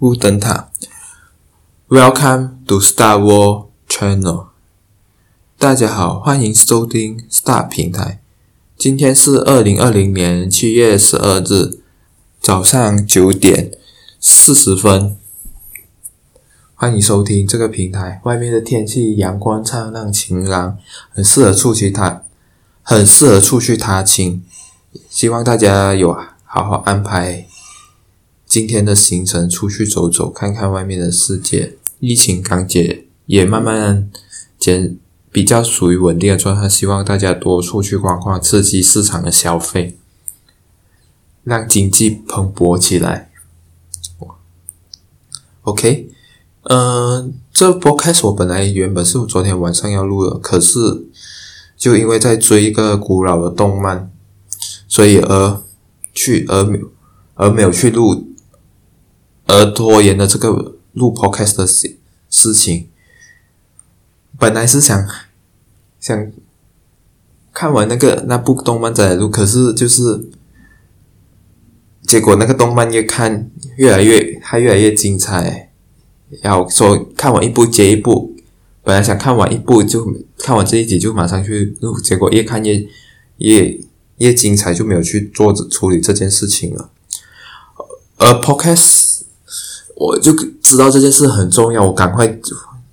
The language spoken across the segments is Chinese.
乌灯塔，Welcome to Star War Channel。大家好，欢迎收听 Star 平台。今天是二零二零年七月十二日早上九点四十分。欢迎收听这个平台。外面的天气阳光灿烂、晴朗，很适合出去踏，很适合出去踏青。希望大家有好好安排。今天的行程，出去走走，看看外面的世界。疫情刚解，也慢慢减，比较属于稳定的状态。希望大家多出去逛逛，刺激市场的消费，让经济蓬勃起来。OK，嗯、这波开始，我本来原本是我昨天晚上要录的，可是就因为在追一个古老的动漫，所以而去而没而没有去录。而拖延了这个录 podcast 的事事情，本来是想想看完那个那部动漫再来录，可是就是结果那个动漫越看越来越它越来越精彩，然后说看完一部接一部，本来想看完一部就看完这一集就马上去录，结果越看越越越精彩，就没有去做处理这件事情了。而 podcast。我就知道这件事很重要，我赶快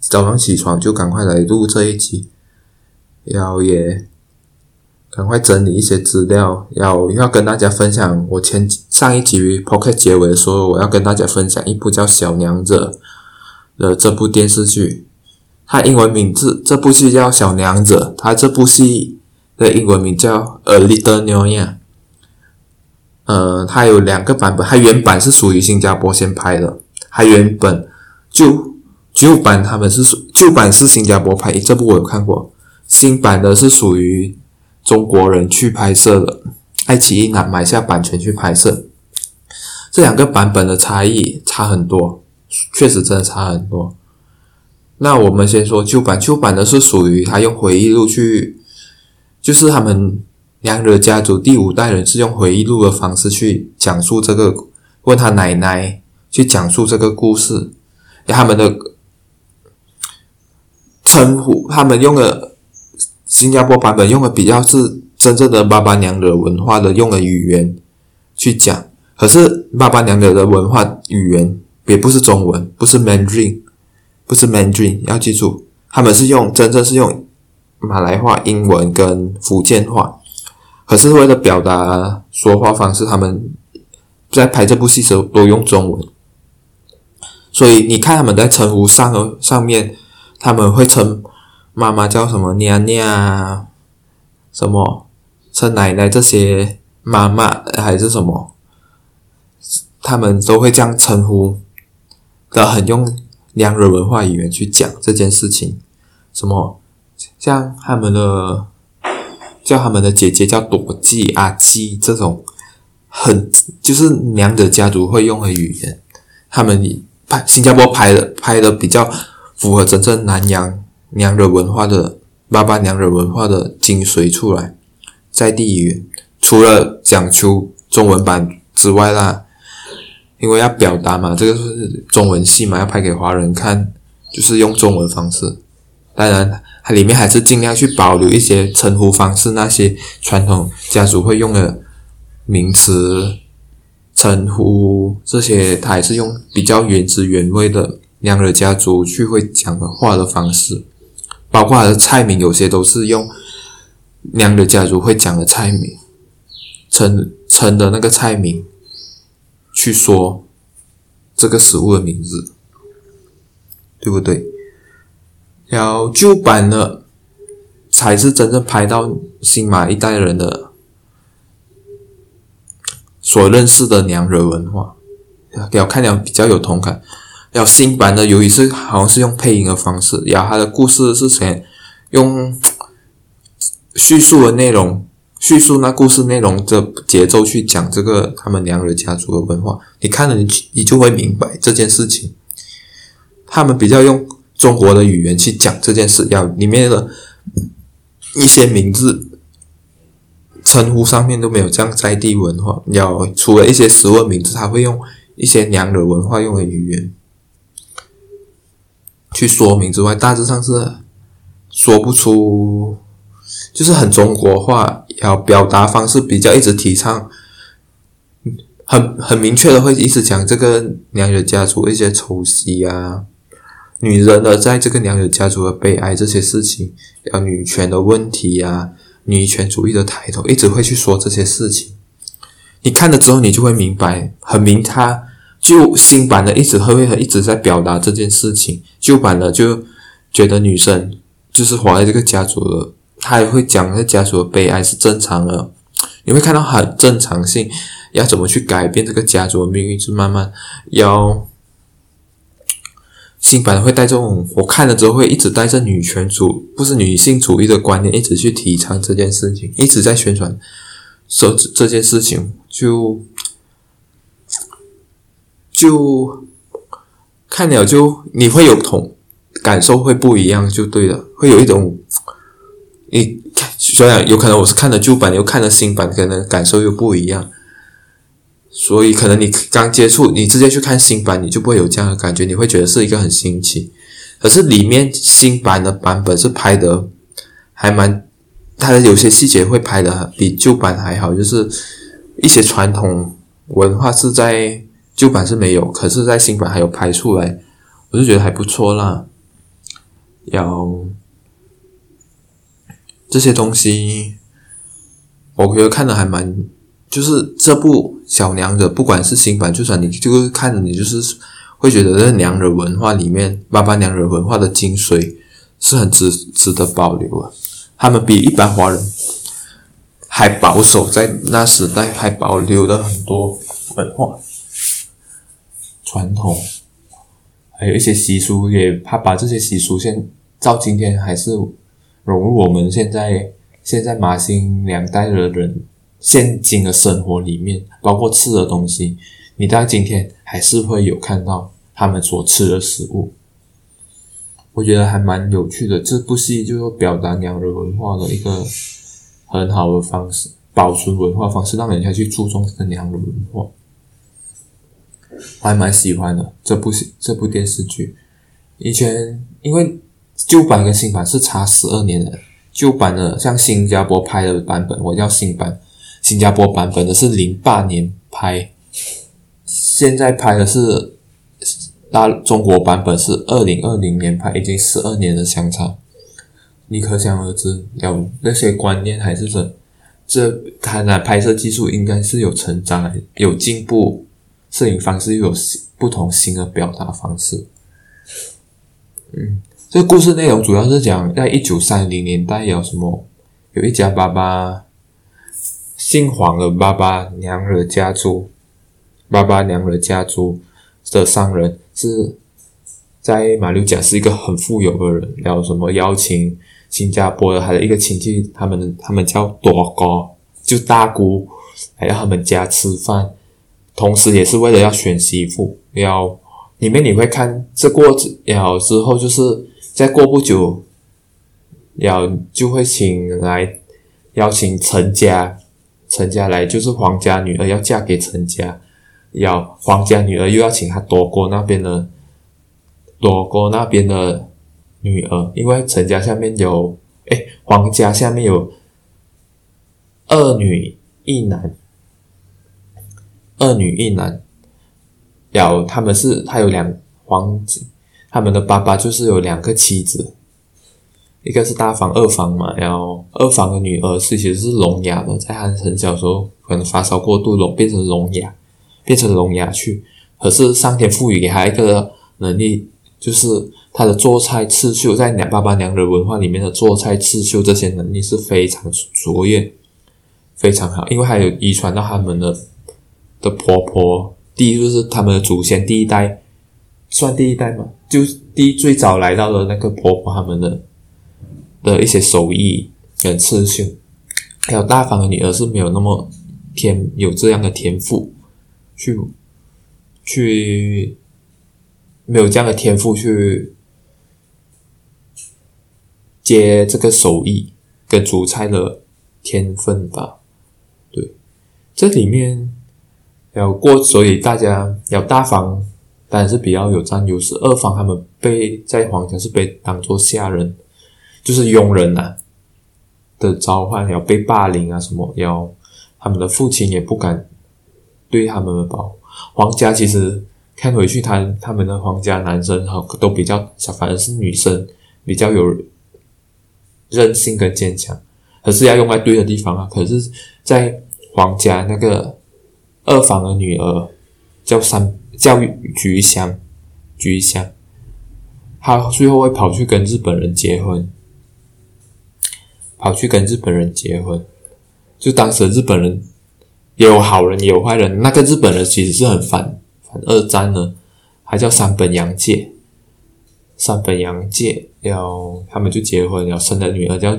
早上起床就赶快来录这一集，要也赶快整理一些资料，要要跟大家分享。我前上一集 podcast 结尾的时候，我要跟大家分享一部叫《小娘惹》的这部电视剧，它英文名字这部戏叫《小娘惹》，它这部戏的英文名叫《A Little Nyonya》。呃，它有两个版本，它原版是属于新加坡先拍的。还原本旧旧版他们是旧版是新加坡拍，这部我有看过。新版的是属于中国人去拍摄的，爱奇艺拿买下版权去拍摄。这两个版本的差异差很多，确实真的差很多。那我们先说旧版，旧版的是属于他用回忆录去，就是他们娘惹家族第五代人是用回忆录的方式去讲述这个，问他奶奶。去讲述这个故事，他们的称呼，他们用的新加坡版本用的比较是真正的峇峇娘的文化的用的语言去讲，可是峇峇娘的文化语言也不是中文，不是 Mandarin，不是 Mandarin，要记住，他们是用真正是用马来话、英文跟福建话，可是为了表达说话方式，他们在拍这部戏时候都用中文。所以你看，他们在称呼上上面，他们会称妈妈叫什么娘娘，什么称奶奶这些妈妈还是什么，他们都会这样称呼，的很用娘惹文化语言去讲这件事情。什么像他们的叫他们的姐姐叫朵记阿七这种，很就是娘惹家族会用的语言，他们。拍新加坡拍的拍的比较符合真正南洋娘惹文化的峇峇娘惹文化的精髓出来，在地语言除了讲求中文版之外啦，因为要表达嘛，这个是中文戏嘛，要拍给华人看，就是用中文方式。当然，它里面还是尽量去保留一些称呼方式，那些传统家族会用的名词。称呼这些，他还是用比较原汁原味的娘惹家族去会讲的话的方式，包括他的菜名，有些都是用娘惹家族会讲的菜名，称称的那个菜名去说这个食物的名字，对不对？然后旧版的才是真正拍到新马一代人的。所认识的娘惹文化，要看了比较有同感。要新版的，由于是好像是用配音的方式，然后它的故事是谁用叙述的内容，叙述那故事内容的节奏去讲这个他们娘惹家族的文化，你看了你你就会明白这件事情。他们比较用中国的语言去讲这件事，要里面的一些名字。称呼上面都没有这样在地文化，要除了一些食物名字，他会用一些娘惹文化用的语言去说明之外，大致上是说不出，就是很中国化，要表达方式比较一直提倡，很很明确的会一直讲这个娘惹家族一些丑习啊。女人的在这个娘惹家族的悲哀这些事情，要女权的问题呀、啊，女权主义的抬头，一直会去说这些事情。你看了之后，你就会明白，很明他就新版的一直会一直在表达这件事情，旧版的就觉得女生就是活在这个家族的，他也会讲这家族的悲哀是正常的。你会看到很正常性，要怎么去改变这个家族的命运，是慢慢要。新版会带这种，我看了之后会一直带着女权主，不是女性主义的观念，一直去提倡这件事情，一直在宣传说这件事情，就就看了就你会有同感受会不一样，就对了，会有一种你虽然有可能我是看了旧版，又看了新版，可能感受又不一样。所以可能你刚接触，你直接去看新版，你就不会有这样的感觉，你会觉得是一个很新奇。可是里面新版的版本是拍的还蛮，它的有些细节会拍的比旧版还好，就是一些传统文化是在旧版是没有，可是在新版还有拍出来，我就觉得还不错啦。要这些东西，我觉得看的还蛮。就是这部小娘惹，不管是新版，就算你就是看着，你就是会觉得这娘惹文化里面，峇峇娘惹文化的精髓是很值值得保留的。他们比一般华人还保守，在那时代还保留了很多文化传统，还有一些习俗，也怕把这些习俗现到今天还是融入我们现在现在马新两代的人。现今的生活里面，包括吃的东西，你到今天还是会有看到他们所吃的食物。我觉得还蛮有趣的。这部戏就是表达娘惹文化的一个很好的方式，保存文化方式，让人家去注重这个娘惹文化。我还蛮喜欢的这部戏，这部电视剧。以前因为旧版跟新版是差十二年的，旧版的像新加坡拍的版本，我叫新版。新加坡版本的是零八年拍，现在拍的是大中国版本是二零二零年拍，已经十二年的相差，你可想而知，有那些观念还是这这看来拍摄技术应该是有成长，有进步，摄影方式又有不同新的表达方式。嗯，这故事内容主要是讲在一九三零年代有什么，有一家爸爸。姓黄的峇峇娘惹家族，峇峇娘惹家族的商人是在马六甲是一个很富有的人，然后什么邀请新加坡的他的一个亲戚，他们他们叫多哥，就大姑来到他们家吃饭，同时也是为了要选媳妇。要里面你会看这过然后之后就是再过不久，然后就会请来邀请陈家。陈家来就是黄家女儿要嫁给陈家，要黄家女儿又要请他多哥那边的多哥那边的女儿，因为陈家下面有哎，黄家下面有二女一男，二女一男，要他们是他有两黄，他们的爸爸就是有两个妻子。一个是大房、二房嘛，然后二房的女儿是其实是聋哑的，在她很小的时候可能发烧过度，聋变成聋哑，变成聋哑去。可是上天赋予给她一个能力，就是她的做菜刺绣，在娘爸爸娘的文化里面的做菜刺绣这些能力是非常卓越，非常好，因为还有遗传到他们的的婆婆，第一就是他们的祖先第一代，算第一代嘛，就第一最早来到的那个婆婆他们的。的一些手艺跟刺绣，还有大方的女儿是没有那么天有这样的天赋，去去没有这样的天赋去接这个手艺跟煮菜的天分吧。对，这里面要过，所以大家要大方当然是比较有占优势。二房他们被在皇家是被当做下人，就是佣人呐、啊、的召唤，要被霸凌啊什么，要他们的父亲也不敢对他们的保。皇家其实看回去他，他他们的皇家男生哈都比较小，反而是女生比较有韧性跟坚强，可是要用在对的地方啊。可是，在皇家那个。二房的女儿叫三叫菊香，菊香，她最后会跑去跟日本人结婚，跑去跟日本人结婚。就当时日本人也有好人也有坏人，那个日本人其实是很反反二战的，还叫三本洋介，三本洋介要他们就结婚，要生的女儿叫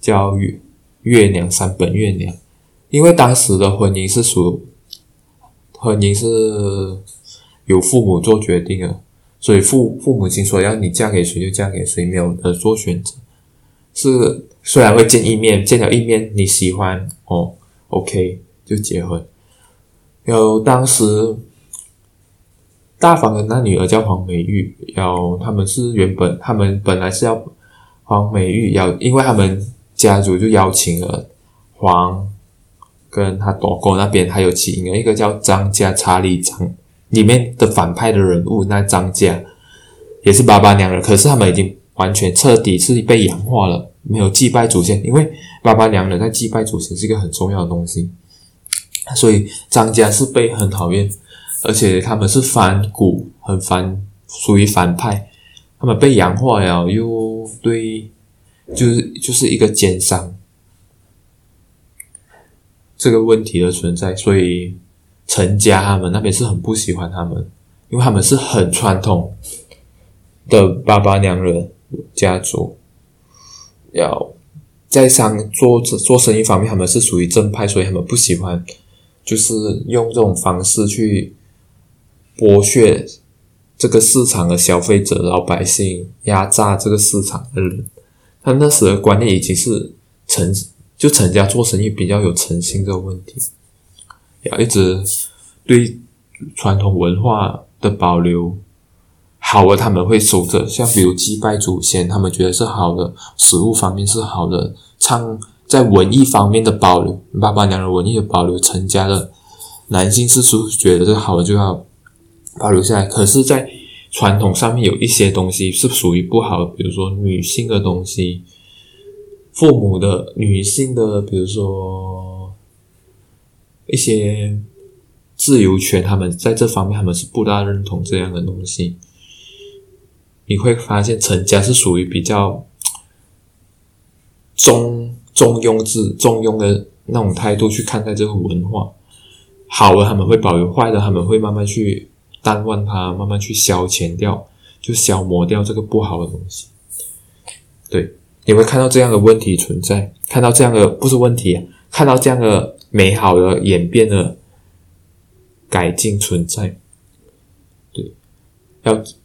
叫月月娘，三本月娘，因为当时的婚姻是属。婚姻是由父母做决定的，所以父父母亲说要你嫁给谁就嫁给谁，没有的做选择。是虽然会见一面，见了一面你喜欢哦，OK 就结婚。有当时大房的那女儿叫黄美玉，要他们是原本他们本来是要黄美玉要，因为他们家族就邀请了黄。跟他朵哥那边还有其一个，一个叫张家查理张里面的反派的人物，那张家也是峇峇娘惹，可是他们已经完全彻底是被洋化了，没有祭拜祖先，因为峇峇娘人在祭拜祖先是一个很重要的东西，所以张家是被很讨厌，而且他们是反骨，很反，属于反派，他们被洋化了，又对，就是就是一个奸商。这个问题的存在，所以陈家他们那边是很不喜欢他们，因为他们是很传统的峇峇娘人家族，要在商做做生意方面，他们是属于正派，所以他们不喜欢，就是用这种方式去剥削这个市场的消费者、老百姓，压榨这个市场的人。他那时的观念已经是成。就陈家做生意比较有诚信这个问题，要一直对传统文化的保留好了，他们会守着。像比如祭拜祖先，他们觉得是好的；食物方面是好的，唱在文艺方面的保留，八八娘的文艺的保留，陈家的男性是属觉得这个好的，就要保留下来。可是，在传统上面有一些东西是属于不好的，比如说女性的东西。父母的女性的，比如说一些自由权，他们在这方面他们是不大认同这样的东西。你会发现陈家是属于比较中中庸之中庸的那种态度去看待这个文化。好的他们会保留，坏的他们会慢慢去淡忘它，慢慢去消遣掉，就消磨掉这个不好的东西。对。你会看到这样的问题存在，看到这样的不是问题啊，看到这样的美好的演变的改进存在。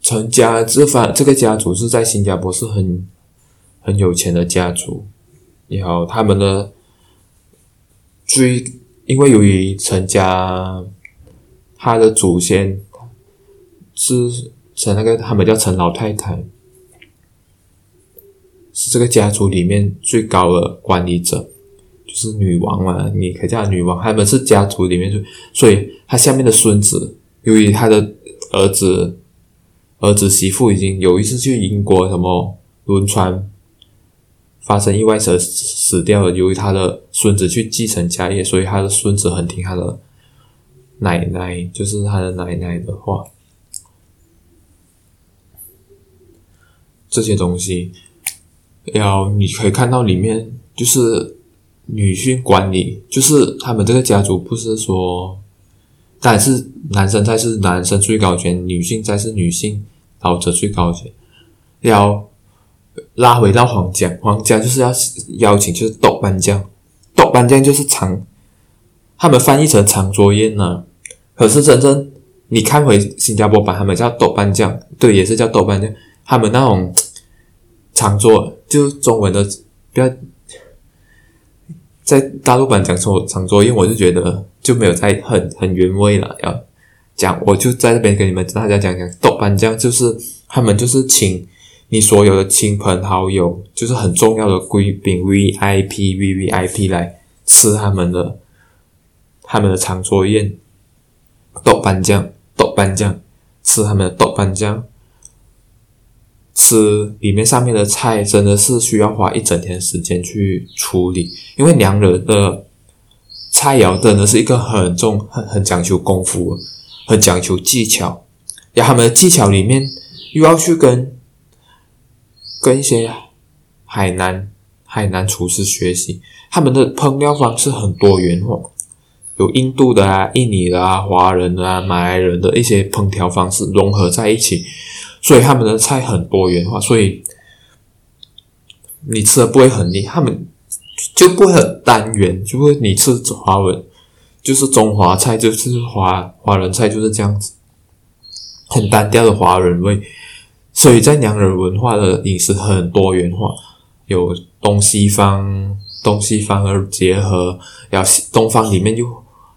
陈家这方这个家族是在新加坡是很很有钱的家族，然后他们的最因为由于陈家他的祖先是陈那个他们叫陈老太太。是这个家族里面最高的管理者，就是女王嘛，你可以叫女王。他们是家族里面最，所以他下面的孙子，由于他的儿子、儿子媳妇已经有一次去英国什么轮船发生意外死死掉了，由于他的孙子去继承家业，所以他的孙子很听他的奶奶，就是他的奶奶的话，这些东西。要你可以看到里面就是女性管理，就是他们这个家族不是说，但是男生才是男生最高权，女性才是女性跑者最高权。要拉回到皇家，皇家就是要邀请，就是豆瓣酱，豆瓣酱就是长，他们翻译成长桌宴呢、啊。可是真正你看回新加坡版，他们叫豆瓣酱，对，也是叫豆瓣酱，他们那种。长桌就中文的，不要在大陆版讲说长桌宴，因为我就觉得就没有在很很原味了。要讲，我就在这边跟你们大家讲讲，豆瓣酱就是他们就是请你所有的亲朋好友，就是很重要的贵宾 VIP VVIP 来吃他们的他们的长桌宴，豆瓣酱豆瓣酱吃他们的豆瓣酱。吃里面上面的菜真的是需要花一整天时间去处理，因为娘惹的菜肴真的是一个很重、很很讲究功夫、很讲究技巧。然后他们的技巧里面又要去跟跟一些海南海南厨师学习，他们的烹调方式很多元化，有印度的啊、印尼的啊、华人啊、马来人的一些烹调方式融合在一起。所以他们的菜很多元化，所以你吃的不会很腻，他们就不会很单元，就会你吃华文就是中华菜，就是华华人菜就是这样子，很单调的华人味。所以在娘惹文化的饮食很多元化，有东西方，东西方而结合，然后东方里面又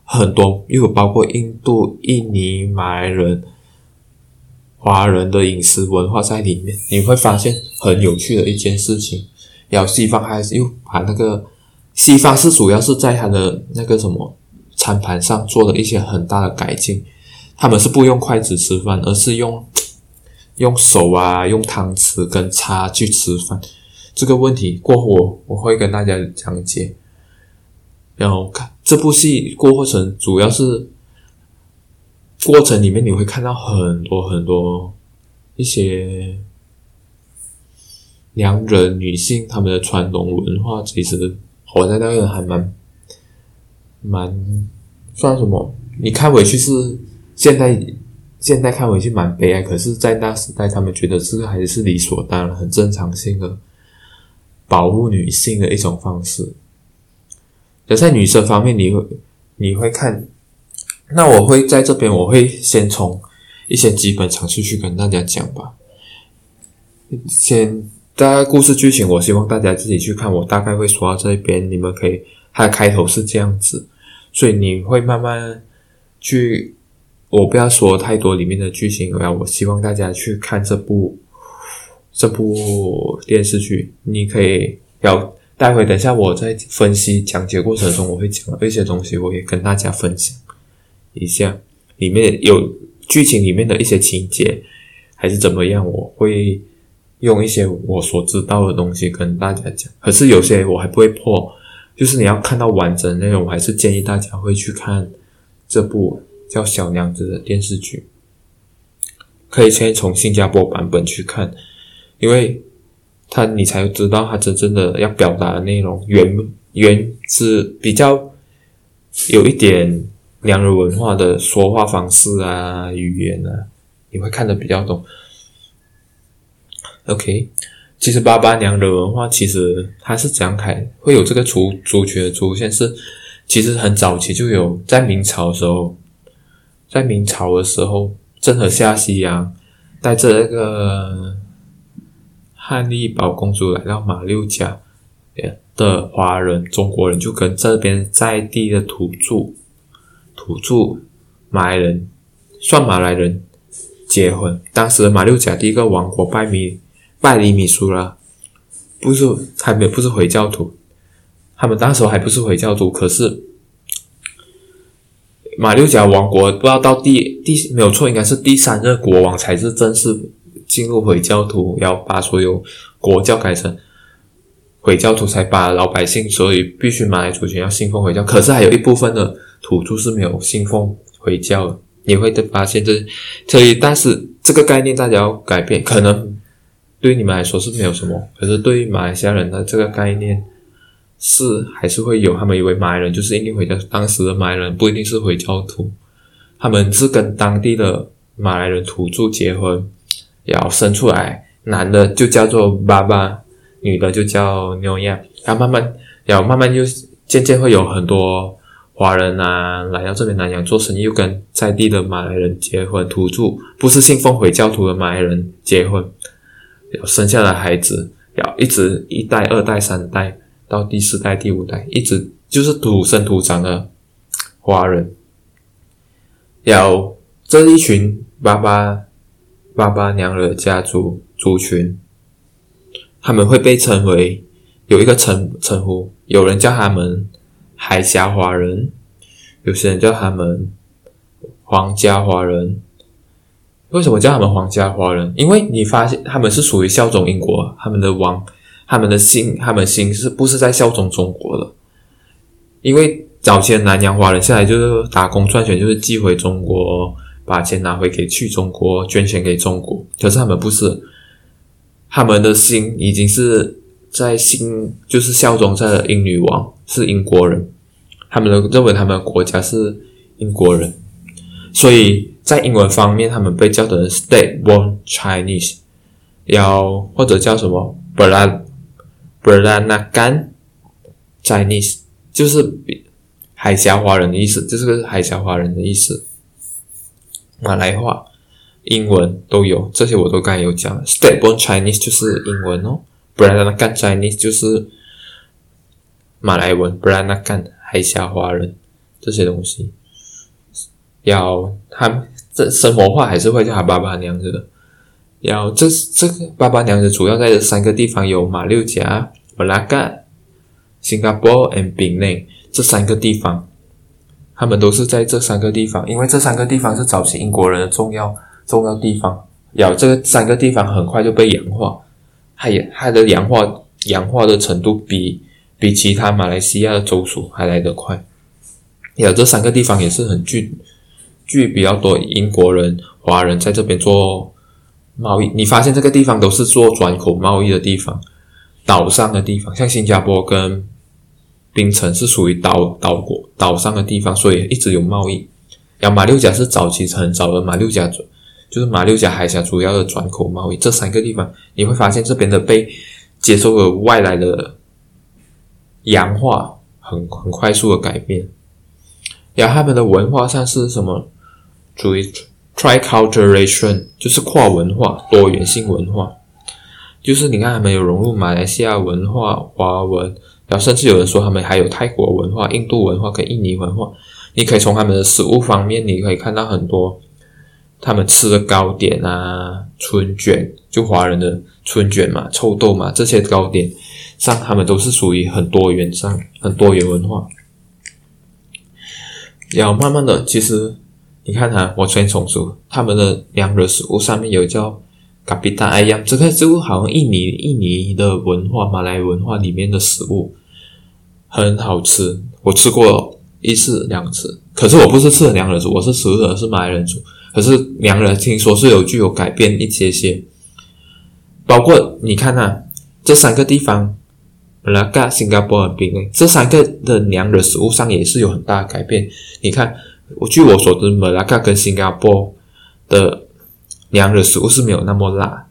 很多，又有包括印度、印尼、马来人。华人的饮食文化在里面，你会发现很有趣的一件事情。然后西方还是又把那个西方是主要是在他的那个什么餐盘上做了一些很大的改进，他们是不用筷子吃饭，而是用 用手啊，用汤匙跟叉去吃饭。这个问题过后我会跟大家讲解。然后看这部戏过程主要是。过程里面你会看到很多很多一些良人女性他们的传统文化，其实活在那个还蛮蛮算什么？你看回去是现在现在看回去蛮悲哀，可是，在那时代他们觉得这个还是理所当然、很正常性的保护女性的一种方式。而在女生方面，你会你会看。那我会在这边，我会先从一些基本常识去跟大家讲吧。先大概故事剧情，我希望大家自己去看。我大概会说到这边，你们可以，它的开头是这样子，所以你会慢慢去。我不要说太多里面的剧情，然后我希望大家去看这部这部电视剧。你可以要待会等一下我在分析讲解过程中，我会讲的一些东西，我也跟大家分享。一下里面有剧情里面的一些情节，还是怎么样？我会用一些我所知道的东西跟大家讲。可是有些我还不会破，就是你要看到完整内容，我还是建议大家会去看这部叫《小娘子》的电视剧。可以先从新加坡版本去看，因为它你才知道它真正的要表达的内容，原原是比较有一点。娘惹文化的说话方式啊，语言啊，你会看得比较懂。OK，其实峇峇娘的文化其实它是怎样开，会有这个族族群的出现是，其实很早期就有，在明朝的时候，在明朝的时候，郑和下西洋，带着那个汉丽宝公主来到马六甲的华人中国人，就跟这边在地的土著。土著马来人，算马来人结婚。当时马六甲第一个王国拜米拜里米苏拉，不是还没不是回教徒，他们当时还不是回教徒。可是马六甲王国不知道到第第没有错，应该是第三任国王才是正式进入回教徒，要把所有国教改成回教徒，才把老百姓，所以必须马来族群要信奉回教。可是还有一部分的。土著是没有信奉回教的，你会发现这，所以但是这个概念大家要改变，可能对你们来说是没有什么，可是对于马来西亚人的这个概念是还是会有，他们以为马来人就是一定回教，当时的马来人不一定是回教徒，他们是跟当地的马来人土著结婚，然后生出来，男的就叫做爸爸，女的就叫妞亚，然后慢慢，然后慢慢就渐渐会有很多。华人啊，来到这边南洋做生意，又跟在地的马来人结婚，土著不是信奉回教徒的马来人结婚，生下的孩子，要一直一代、二代、三代到第四代、第五代，一直就是土生土长的华人，有这一群巴巴巴巴娘惹家族族群，他们会被称为有一个称称呼，有人叫他们海峡华人，有些人叫他们皇家华人。为什么叫他们皇家华人？因为你发现他们是属于效忠英国，他们的王，他们的心，他们心是不是在效忠中国的？因为早期的南洋华人下来就是打工赚钱，就是寄回中国，把钱拿回给去中国，捐钱给中国。可是他们不是，他们的心已经是在心，就是效忠在了英女王，是英国人。他们都认为他们的国家是英国人，所以。在英文方面，他们被叫的 State-born Chinese，要或者叫什么 Peranakan Chinese，就是海峡华人的意思，这是个海峡华人的意思。马来话、英文都有，这些我都刚才有讲。State-born Chinese 就是英文哦，Beranakan Chinese 就是马来文，Beranakan 海峡华人这些东西，要他。这生活化还是会叫他爸爸娘子的。然后这这个爸爸娘子主要在这三个地方有马六甲、马拉嘎、新加坡 and 槟城这三个地方，他们都是在这三个地方，因为这三个地方是早期英国人的重要重要地方。然后这个三个地方很快就被洋化，它也它的洋化洋化的程度比比其他马来西亚的州属还来得快。有这三个地方也是很具。据比较多英国人、华人在这边做贸易，你发现这个地方都是做转口贸易的地方，岛上的地方，像新加坡跟槟城是属于岛岛国岛上的地方，所以一直有贸易。然后马六甲是早期很早的马六甲，就是马六甲海峡主要的转口贸易。这三个地方你会发现这边的被接受了外来的洋化，很很快速的改变。然后他们的文化上是什么？属于 triculturation，就是跨文化、多元性文化。就是你看，他们有融入马来西亚文化、华文，然后甚至有人说他们还有泰国文化、印度文化跟印尼文化。你可以从他们的食物方面，你可以看到很多他们吃的糕点啊、春卷，就华人的春卷嘛、臭豆嘛，这些糕点上，他们都是属于很多元上、很多元文化。然后慢慢的，其实。你看哈，我先重述他们的娘惹食物上面有叫咖比塔艾扬，这个食物好像印尼印尼的文化、马来文化里面的食物，很好吃。我吃过一次两次，可是我不是吃的娘惹族，我是吃的是马来人族。可是娘惹听说是有具有改变一些些，包括你看哈，这三个地方，马拉嘎、新加坡和槟城，这三个的娘惹食物上也是有很大的改变。你看。我据我所知，马拉嘎跟新加坡的娘的食物是没有那么辣，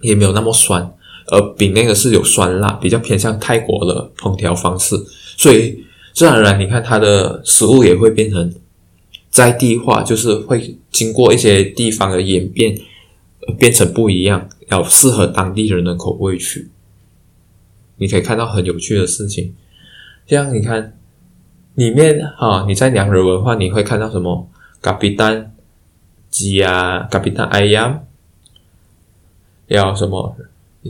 也没有那么酸，而槟城的是有酸辣，比较偏向泰国的烹调方式，所以自然而然，你看它的食物也会变成在地化，就是会经过一些地方的演变，变成不一样，要适合当地人的口味去。你可以看到很有趣的事情，这样你看。里面哈，你在娘惹文化你会看到什么？咖比蛋鸡啊，咖比蛋艾扬，要什么？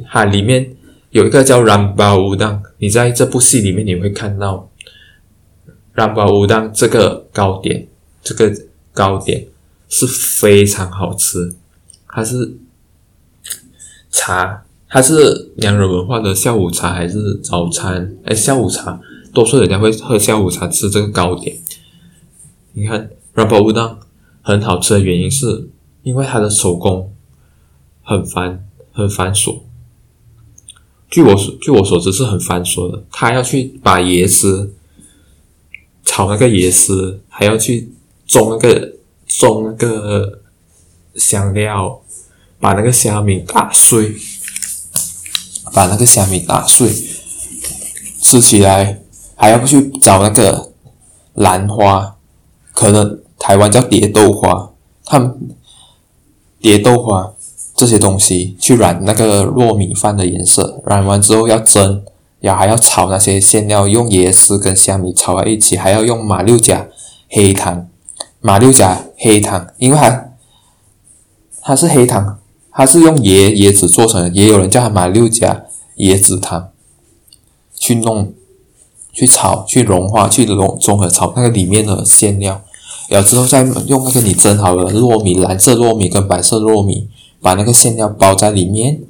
哈，里面有一个叫兰巴乌当，你在这部戏里面你会看到兰巴乌当这个糕点，这个糕点是非常好吃，它是茶，它是娘惹文化的下午茶还是早餐？哎，下午茶。多数人家会喝下午茶吃这个糕点。你看，rambut udang 很好吃的原因是，因为它的手工很繁很繁琐。据我所据我所知是很繁琐的，他要去把椰丝炒那个椰丝，还要去种那个种那个香料，把那个虾米打碎，把那个虾米打碎，吃起来。还要去找那个兰花，可能台湾叫蝶豆花，他们蝶豆花这些东西去染那个糯米饭的颜色，染完之后要蒸，然后还要炒那些馅料，用椰丝跟虾米炒在一起，还要用马六甲黑糖，马六甲黑糖，因为它它是黑糖，它是用椰椰子做成的，也有人叫它马六甲椰子糖，去弄，去炒，去融化，去融综合炒那个里面的馅料，然后之后再用那个你蒸好的糯米，蓝色糯米跟白色糯米，把那个馅料包在里面。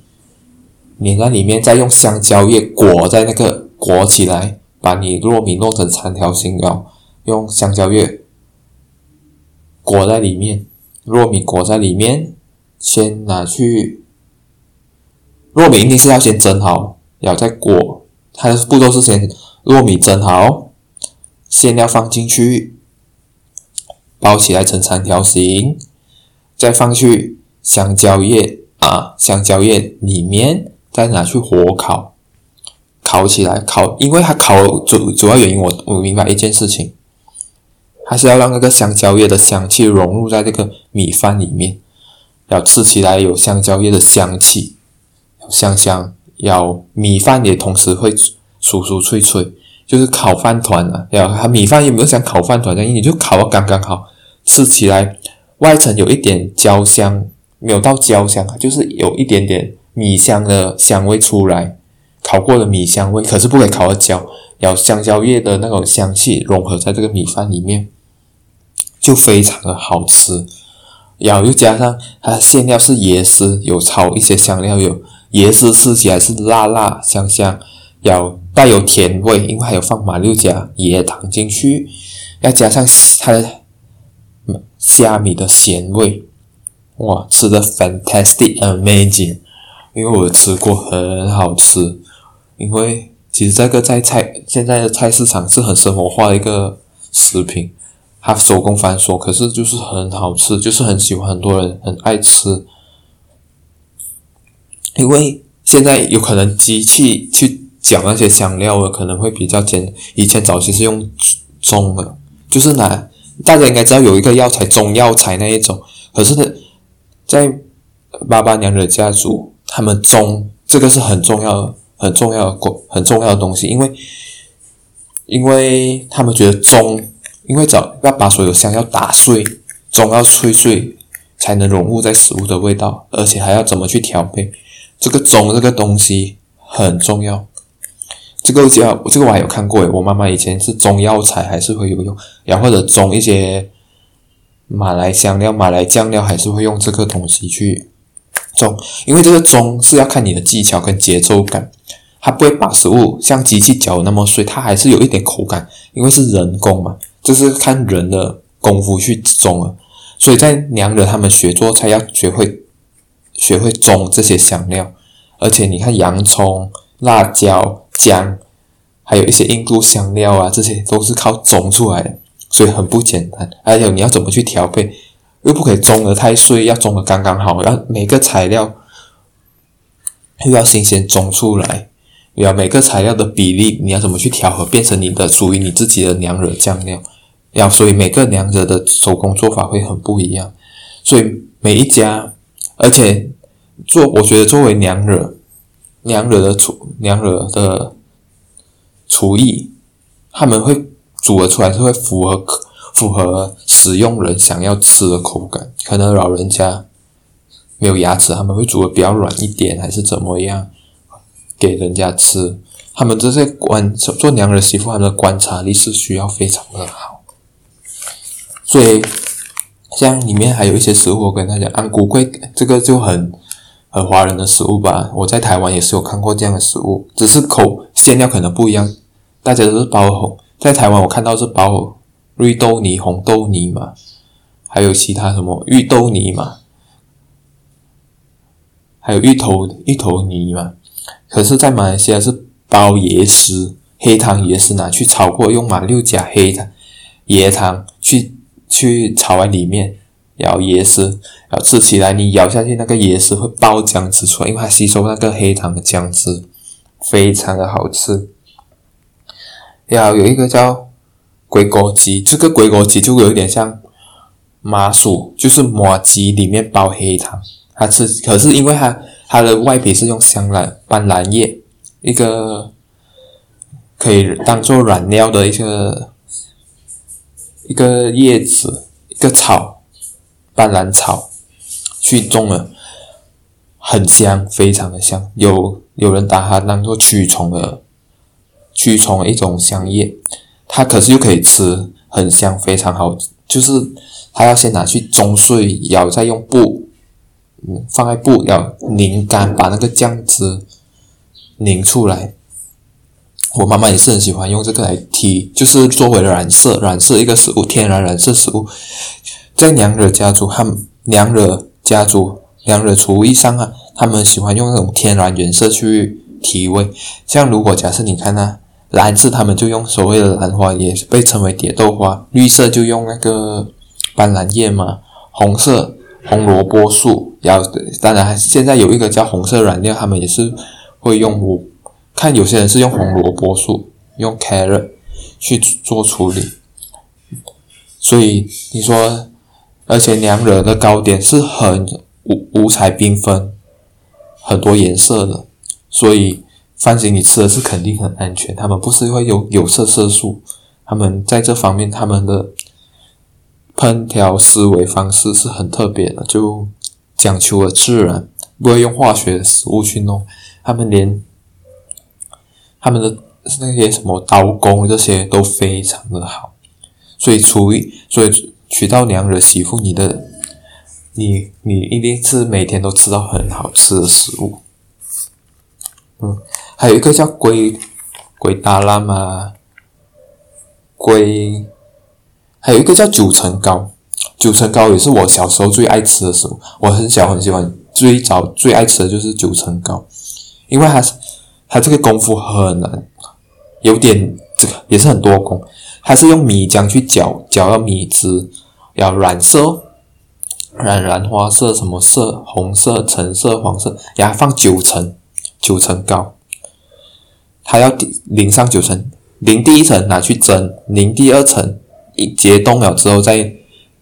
粘在里面，再用香蕉叶裹在那个裹起来，把你糯米弄成长条形，然后用香蕉叶裹在里面，糯米裹在里面，先拿去，糯米一定是要先蒸好，然后再裹。它的步骤是先糯米蒸好，馅料放进去，包起来成长条形，再放去香蕉叶啊，香蕉叶里面。再拿去火烤，烤起来烤，因为它烤主主要原因我，我我明白一件事情，它是要让那个香蕉叶的香气融入在这个米饭里面，要吃起来有香蕉叶的香气，香香，要米饭也同时会酥酥脆脆，就是烤饭团啊，要它米饭也没有像烤饭团这样，你就烤得刚刚好，吃起来外层有一点焦香，没有到焦香，就是有一点点。米香的香味出来，烤过的米香味，可是不可以烤到焦，要香蕉叶的那种香气融合在这个米饭里面，就非常的好吃。然后又加上它的馅料是椰丝，有炒一些香料，有椰丝吃起来是辣辣香香，要带有甜味，因为还有放马六甲椰糖进去，要加上它的虾米的咸味，哇，吃的 fantastic amazing。因为我吃过，很好吃。因为其实这个在菜现在的菜市场是很生活化的一个食品，它手工繁琐，可是就是很好吃，就是很喜欢，很多人很爱吃。因为现在有可能机器去搅那些香料的可能会比较简，以前早期是用中的，就是拿大家应该知道有一个药材中药材那一种，可是，在八八娘惹家族。他们中这个是很重要、很重要的、很重要的东西，因为，因为他们觉得中，因为找要把所有香要打碎，中要碎碎，才能融入在食物的味道，而且还要怎么去调配，这个中这个东西很重要。这个叫这个我还有看过诶，我妈妈以前是中药材还是会有用，然后或者中一些马来香料、马来酱料，还是会用这个东西去。中，因为这个中是要看你的技巧跟节奏感，它不会把食物像机器搅那么碎，它还是有一点口感，因为是人工嘛，就是看人的功夫去中了。所以在娘惹他们学做菜要学会学会中这些香料，而且你看洋葱、辣椒、姜，还有一些印度香料啊，这些都是靠种出来的，所以很不简单。还有你要怎么去调配？又不可以种的太碎，要种的刚刚好，然后每个材料又要新鲜种出来，要每个材料的比例你要怎么去调和，变成你的属于你自己的娘惹酱料，要所以每个娘惹的手工做法会很不一样，所以每一家，而且做我觉得作为娘惹，娘惹的厨娘惹的厨艺，他们会煮的出来是会符合符合使用人想要吃的口感，可能老人家没有牙齿，他们会煮的比较软一点，还是怎么样给人家吃？他们这些观做娘惹媳妇，他们的观察力是需要非常的好。所以，像里面还有一些食物，我跟大家讲，安菇粿这个就很很华人的食物吧。我在台湾也是有看过这样的食物，只是口馅料可能不一样。大家都是包红，在台湾我看到是包。绿豆泥、红豆泥嘛，还有其他什么芋豆泥嘛，还有芋头芋头泥嘛。可是，在马来西亚是包椰丝，黑糖椰丝拿去炒过，用马六甲黑糖椰糖去去炒在里面，然后椰丝，然后吃起来你咬下去，那个椰丝会爆浆汁出来，因为它吸收那个黑糖的浆汁，非常的好吃。然后有一个叫。龟锅鸡，这个龟锅鸡就有点像麻薯，就是麻糬里面包黑糖。它吃，可是因为它它的外皮是用香兰斑斓叶，一个可以当做染料的一个一个叶子，一个草，斑斓草，去种了，很香，非常的香。有有人把它当做驱虫的驱虫一种香叶，它可是又可以吃，很香，非常好。就是它要先拿去舂碎，然后再用布，嗯，放在布要拧干，把那个酱汁拧出来。我妈妈也是很喜欢用这个来提，就是作为染色，染色一个食物，天然染色食物，在娘惹家族，他们娘惹家族娘惹厨艺上啊，他们喜欢用那种天然原色去提味。像如果假设你看那蓝色，他们就用所谓的兰花，也被称为蝶豆花；绿色就用那个斑斓叶嘛，红色红萝卜素，然后当然现在有一个叫红色染料，他们也是会用我。看有些人是用红萝卜素，用 carrot 去做处理，所以你说，而且娘惹的糕点是很五五彩缤纷，很多颜色的，所以放心，你吃的是肯定很安全。他们不是会有有色色素，他们在这方面他们的烹调思维方式是很特别的，就讲求了自然，不会用化学食物去弄，他们连。他们的那些什么刀工这些都非常的好，所以厨艺，所以娶到娘惹媳妇，你的，你你一定是每天都吃到很好吃的食物。嗯，还有一个叫龟龟大烂嘛，龟，还有一个叫九层糕，九层糕也是我小时候最爱吃的食物。我很小很喜欢，最早最爱吃的就是九层糕，因为它是。它这个功夫很难，有点这个也是很多功。它是用米浆去搅，搅到米汁要染色，染染花色，什么色？红色、橙色、黄色，然后放九层，九层高。它要淋上九层，淋第一层拿去蒸，淋第二层一结冻了之后再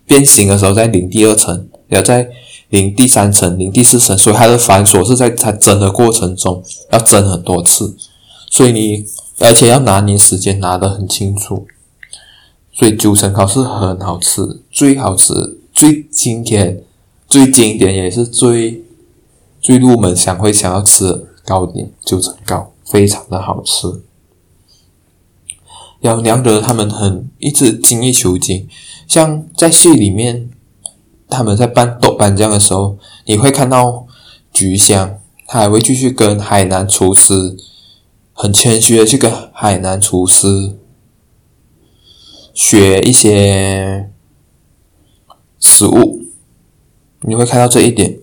变形的时候再淋第二层，然后再。淋第三层，淋第四层，所以它的繁琐是在它蒸的过程中要蒸很多次，所以你而且要拿捏时间拿得很清楚，所以九层糕是很好吃，最好吃、最经典、最经典也是最最入门想会想要吃的糕点，九层糕非常的好吃。然后娘惹他们很一直精益求精，像在戏里面。他们在拌豆瓣酱的时候，你会看到菊香，他还会继续跟海南厨师很谦虚的去跟海南厨师学一些食物。你会看到这一点，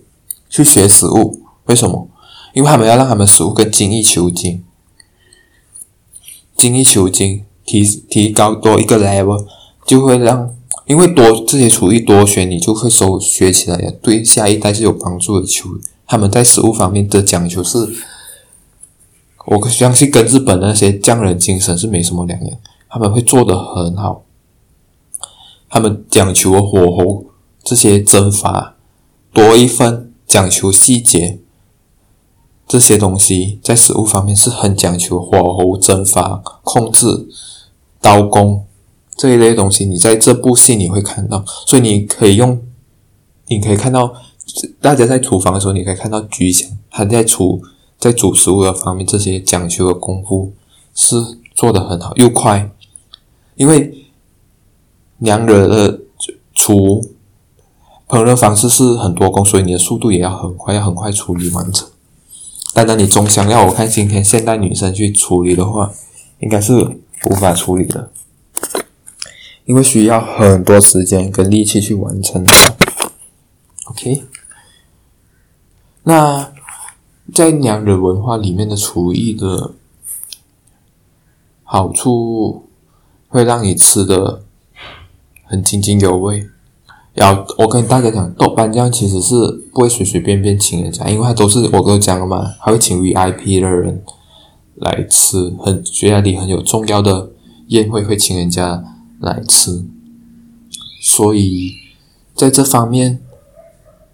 去学食物，为什么？因为他们要让他们食物更精益求精，精益求精，提提高多一个 level，就会让。因为多这些厨艺多学，你就会收学起来，对下一代是有帮助的。求他们在食物方面的讲究是，我相信跟日本那些匠人精神是没什么两样。他们会做得很好，他们讲求火候，这些蒸法多一分，讲求细节，这些东西在食物方面是很讲求火候、蒸法控制、刀工。这一类东西，你在这部戏你会看到，所以你可以用，你可以看到，大家在厨房的时候，你可以看到菊香，他在厨在煮食物的方面，这些讲究的功夫是做得很好，又快，因为娘惹的厨烹饪方式是很多工，所以你的速度也要很快，要很快处理完成。但当，你总想要我看今天现代女生去处理的话，应该是无法处理的。因为需要很多时间跟力气去完成，OK。那在娘惹文化里面的厨艺的好处，会让你吃的很津津有味。然后我跟大家讲，豆瓣酱其实是不会随随便便请人家，因为它都是我跟你讲了嘛，他会请 VIP 的人来吃，很学校里很有重要的宴会会请人家。来吃，所以在这方面，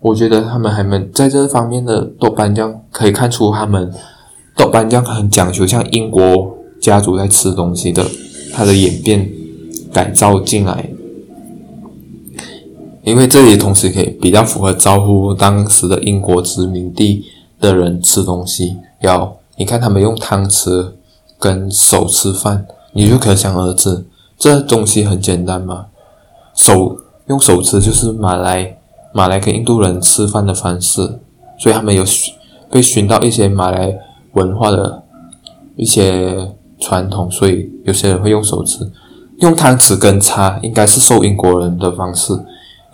我觉得他们还没在这方面的豆瓣酱可以看出他们豆瓣酱很讲究，像英国家族在吃东西的，它的演变改造进来。因为这里同时可以比较符合招呼当时的英国殖民地的人吃东西，要你看他们用汤匙跟手吃饭，你就可想而知，这东西很简单嘛，手用手吃就是马来马来跟印度人吃饭的方式，所以他们有被寻到一些马来文化的一些传统，所以有些人会用手吃，用汤匙跟叉应该是受英国人的方式。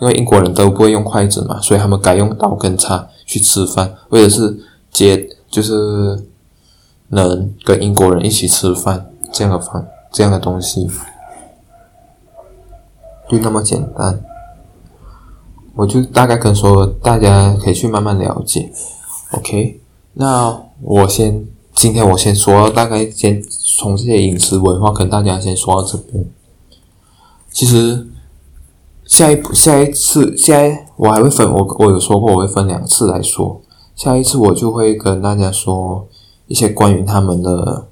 因为英国人都不会用筷子嘛，所以他们改用刀跟叉去吃饭，为的是接，就是能跟英国人一起吃饭这样的方，这样的东西，就那么简单。我就大概跟说，大家可以去慢慢了解。OK，那我先今天我先说，大概先从这些饮食文化跟大家先说到这边。其实。下一步，下一次，下一我还会分我我有说过我会分两次来说。下一次我就会跟大家说一些关于他们的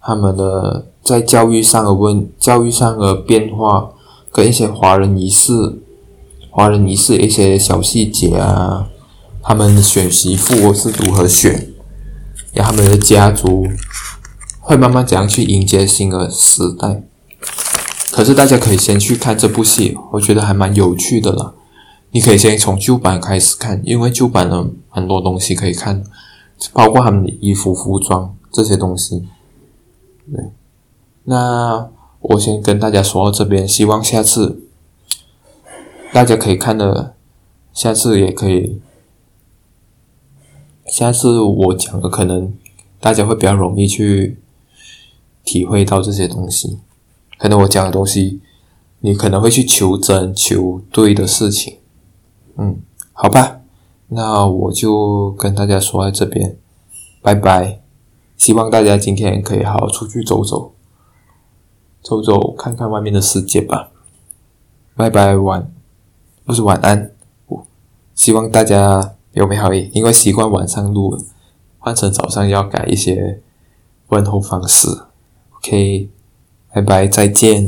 他们的在教育上的问教育上的变化，跟一些华人仪式华人仪式一些小细节啊，他们选媳妇是如何选，然后他们的家族会慢慢怎样去迎接新的时代。可是大家可以先去看这部戏，我觉得还蛮有趣的啦。你可以先从旧版开始看，因为旧版的很多东西可以看，包括他们的衣服、服装这些东西。对，那我先跟大家说到这边，希望下次大家可以看的，下次也可以，下次我讲的可能大家会比较容易去体会到这些东西。可能我讲的东西，你可能会去求真、求对的事情，嗯，好吧，那我就跟大家说在这边，拜拜。希望大家今天可以好好出去走走，走走看看外面的世界吧。拜拜，晚，不是晚安。希望大家有没好意，因为习惯晚上录，换成早上要改一些问候方式。OK。拜拜，再见。